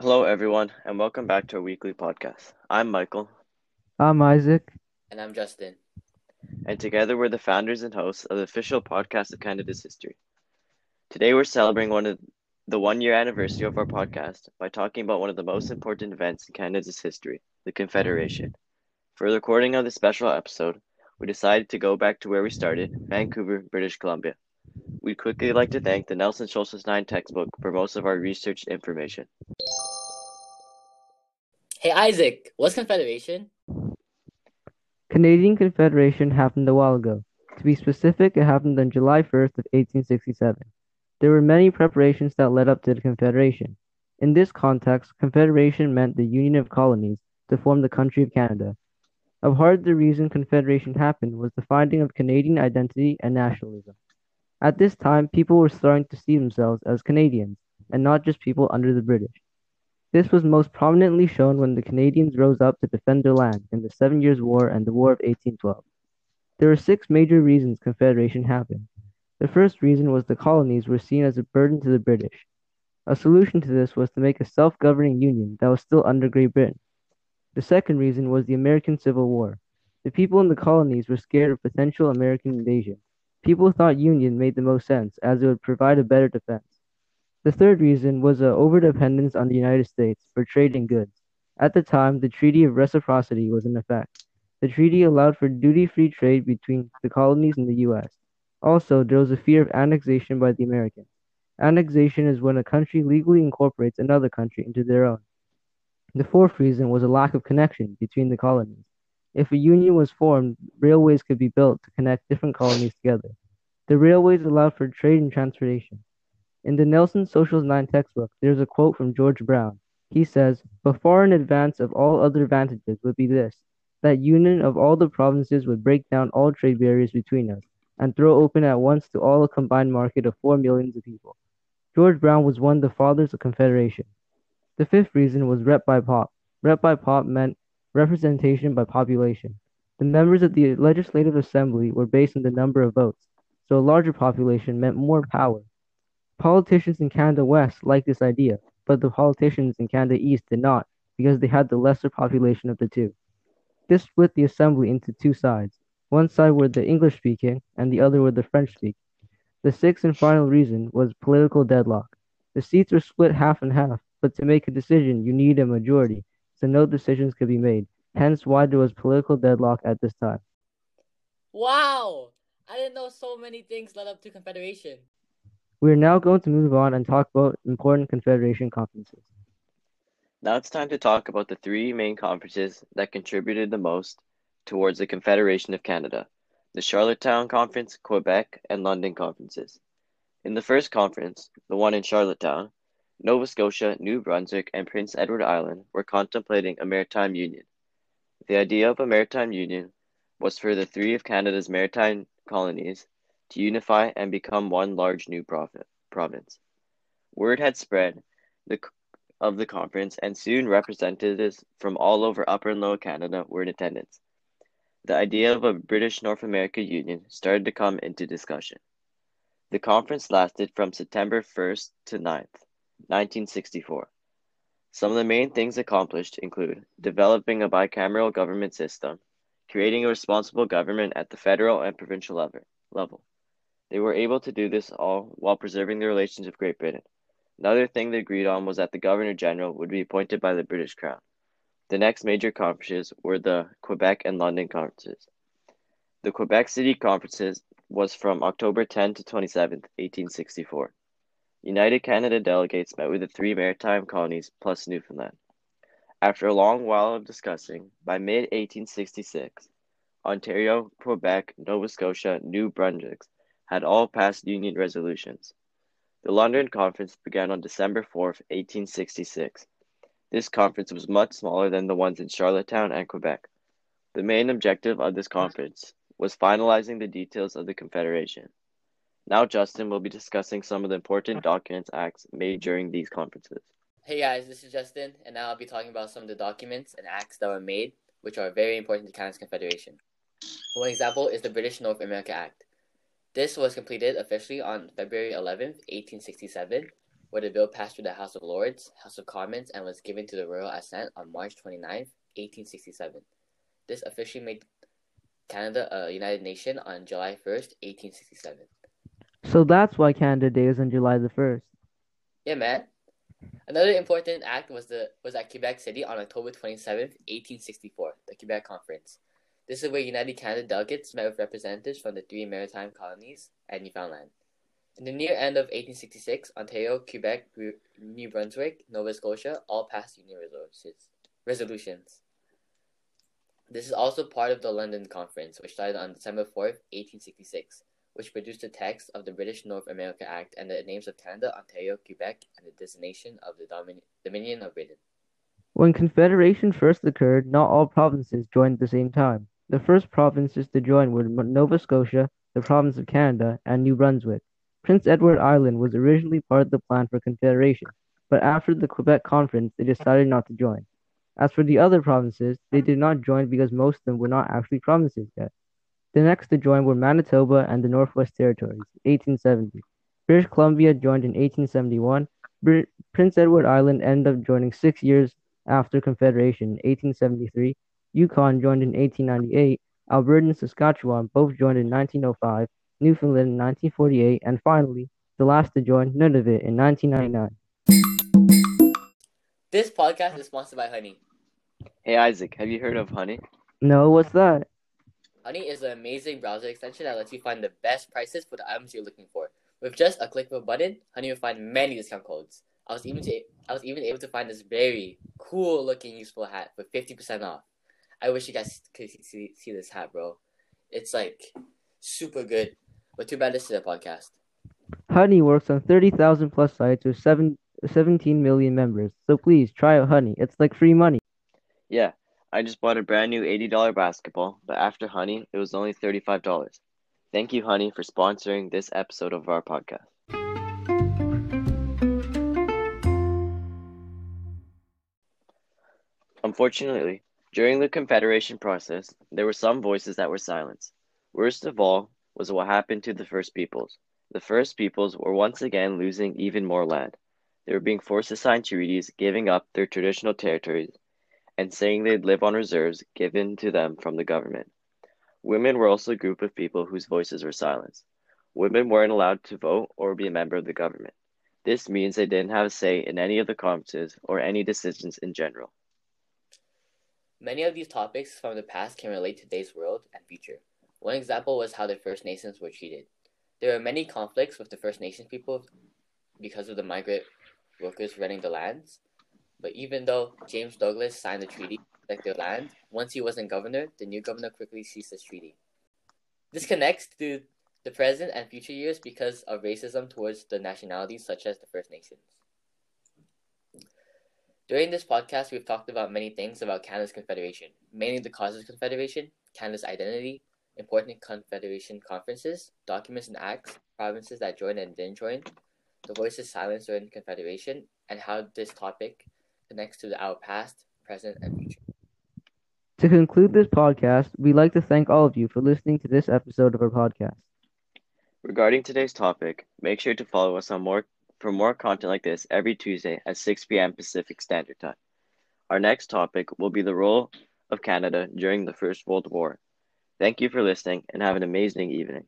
Hello, everyone, and welcome back to our weekly podcast. I'm Michael, I'm Isaac. And I'm Justin. and together we're the founders and hosts of the official podcast of Canada's history. Today, we're celebrating one of the one year anniversary of our podcast by talking about one of the most important events in Canada's history, the Confederation. For the recording of this special episode, we decided to go back to where we started, Vancouver, British Columbia. We'd quickly like to thank the Nelson Socialist 9 textbook for most of our research information. Hey Isaac, what's Confederation? Canadian Confederation happened a while ago. To be specific, it happened on July 1st of 1867. There were many preparations that led up to the Confederation. In this context, Confederation meant the Union of Colonies to form the country of Canada. Of heart, the reason Confederation happened was the finding of Canadian identity and nationalism. At this time, people were starting to see themselves as Canadians, and not just people under the British. This was most prominently shown when the Canadians rose up to defend their land in the Seven Years' War and the War of 1812. There were six major reasons Confederation happened. The first reason was the colonies were seen as a burden to the British. A solution to this was to make a self governing union that was still under Great Britain. The second reason was the American Civil War. The people in the colonies were scared of potential American invasion. People thought union made the most sense as it would provide a better defense. The third reason was a overdependence on the United States for trade in goods. At the time, the Treaty of Reciprocity was in effect. The treaty allowed for duty-free trade between the colonies and the U.S. Also, there was a fear of annexation by the Americans. Annexation is when a country legally incorporates another country into their own. The fourth reason was a lack of connection between the colonies. If a union was formed, railways could be built to connect different colonies together. The railways allowed for trade and transportation. In the Nelson Socialist 9 textbook, there is a quote from George Brown. He says, But far in advance of all other advantages would be this that union of all the provinces would break down all trade barriers between us and throw open at once to all a combined market of four millions of people. George Brown was one of the fathers of Confederation. The fifth reason was rep by pop. Rep by pop meant representation by population. The members of the Legislative Assembly were based on the number of votes, so a larger population meant more power. Politicians in Canada West liked this idea, but the politicians in Canada East did not, because they had the lesser population of the two. This split the assembly into two sides. One side were the English speaking, and the other were the French speaking. The sixth and final reason was political deadlock. The seats were split half and half, but to make a decision, you need a majority, so no decisions could be made. Hence, why there was political deadlock at this time. Wow! I didn't know so many things led up to Confederation. We are now going to move on and talk about important Confederation conferences. Now it's time to talk about the three main conferences that contributed the most towards the Confederation of Canada the Charlottetown Conference, Quebec, and London conferences. In the first conference, the one in Charlottetown, Nova Scotia, New Brunswick, and Prince Edward Island were contemplating a maritime union. The idea of a maritime union was for the three of Canada's maritime colonies to unify and become one large new province. Word had spread the, of the conference, and soon representatives from all over Upper and Lower Canada were in attendance. The idea of a British North America Union started to come into discussion. The conference lasted from September 1st to 9th, 1964. Some of the main things accomplished include developing a bicameral government system, creating a responsible government at the federal and provincial level. level. They were able to do this all while preserving the relations of Great Britain. Another thing they agreed on was that the Governor General would be appointed by the British Crown. The next major conferences were the Quebec and London conferences. The Quebec City conferences was from October 10 to 27, 1864. United Canada delegates met with the three maritime colonies plus Newfoundland. After a long while of discussing, by mid 1866, Ontario, Quebec, Nova Scotia, New Brunswick had all passed Union resolutions. The London Conference began on December 4, 1866. This conference was much smaller than the ones in Charlottetown and Quebec. The main objective of this conference was finalizing the details of the Confederation. Now, Justin will be discussing some of the important documents acts made during these conferences. Hey guys, this is Justin, and now I'll be talking about some of the documents and acts that were made, which are very important to Canada's Confederation. One example is the British North America Act. This was completed officially on February 11, 1867. where the bill passed through the House of Lords, House of Commons, and was given to the Royal Assent on March 29, 1867. This officially made Canada a United Nation on July 1st, 1867. So that's why Canada Day is on July the 1st. Yeah, man. Another important act was the was at Quebec City on October 27th, 1864, the Quebec Conference. This is where United Canada delegates met with representatives from the three maritime colonies and Newfoundland. In the near end of 1866, Ontario, Quebec, New Brunswick, Nova Scotia all passed union resolutions. This is also part of the London Conference, which started on December 4th, 1866, which produced the text of the British North America Act and the names of Canada, Ontario, Quebec, and the designation of the Domin- Dominion of Britain. When Confederation first occurred, not all provinces joined at the same time. The first provinces to join were Nova Scotia, the province of Canada, and New Brunswick. Prince Edward Island was originally part of the plan for Confederation, but after the Quebec Conference, they decided not to join. As for the other provinces, they did not join because most of them were not actually provinces yet. The next to join were Manitoba and the Northwest Territories, 1870. British Columbia joined in 1871. Br- Prince Edward Island ended up joining six years after Confederation, 1873. Yukon joined in 1898. Alberta and Saskatchewan both joined in 1905. Newfoundland in 1948, and finally, the last to join, Nunavut in 1999. This podcast is sponsored by Honey. Hey Isaac, have you heard of Honey? No, what's that? Honey is an amazing browser extension that lets you find the best prices for the items you're looking for. With just a click of a button, Honey will find many discount codes. I was even to, I was even able to find this very cool looking useful hat for 50% off. I wish you guys could see, see this hat, bro. It's like super good. But too bad this is a podcast. Honey works on 30,000 plus sites with seven, 17 million members. So please try out Honey. It's like free money. Yeah, I just bought a brand new $80 basketball, but after Honey, it was only $35. Thank you, Honey, for sponsoring this episode of our podcast. Unfortunately, during the Confederation process, there were some voices that were silenced. Worst of all was what happened to the First Peoples. The First Peoples were once again losing even more land. They were being forced to sign treaties giving up their traditional territories and saying they'd live on reserves given to them from the government. Women were also a group of people whose voices were silenced. Women weren't allowed to vote or be a member of the government. This means they didn't have a say in any of the conferences or any decisions in general. Many of these topics from the past can relate to today's world and future. One example was how the First Nations were treated. There were many conflicts with the First Nations people because of the migrant workers renting the lands. But even though James Douglas signed the treaty to protect their land, once he wasn't governor, the new governor quickly ceased this treaty. This connects to the present and future years because of racism towards the nationalities such as the First Nations. During this podcast, we've talked about many things about Canada's Confederation, mainly the causes of Confederation, Canada's identity, important Confederation conferences, documents and acts, provinces that joined and didn't join, the voices silenced during Confederation, and how this topic connects to our past, present, and future. To conclude this podcast, we'd like to thank all of you for listening to this episode of our podcast. Regarding today's topic, make sure to follow us on more for more content like this every Tuesday at 6 p.m. Pacific Standard Time. Our next topic will be the role of Canada during the First World War. Thank you for listening and have an amazing evening.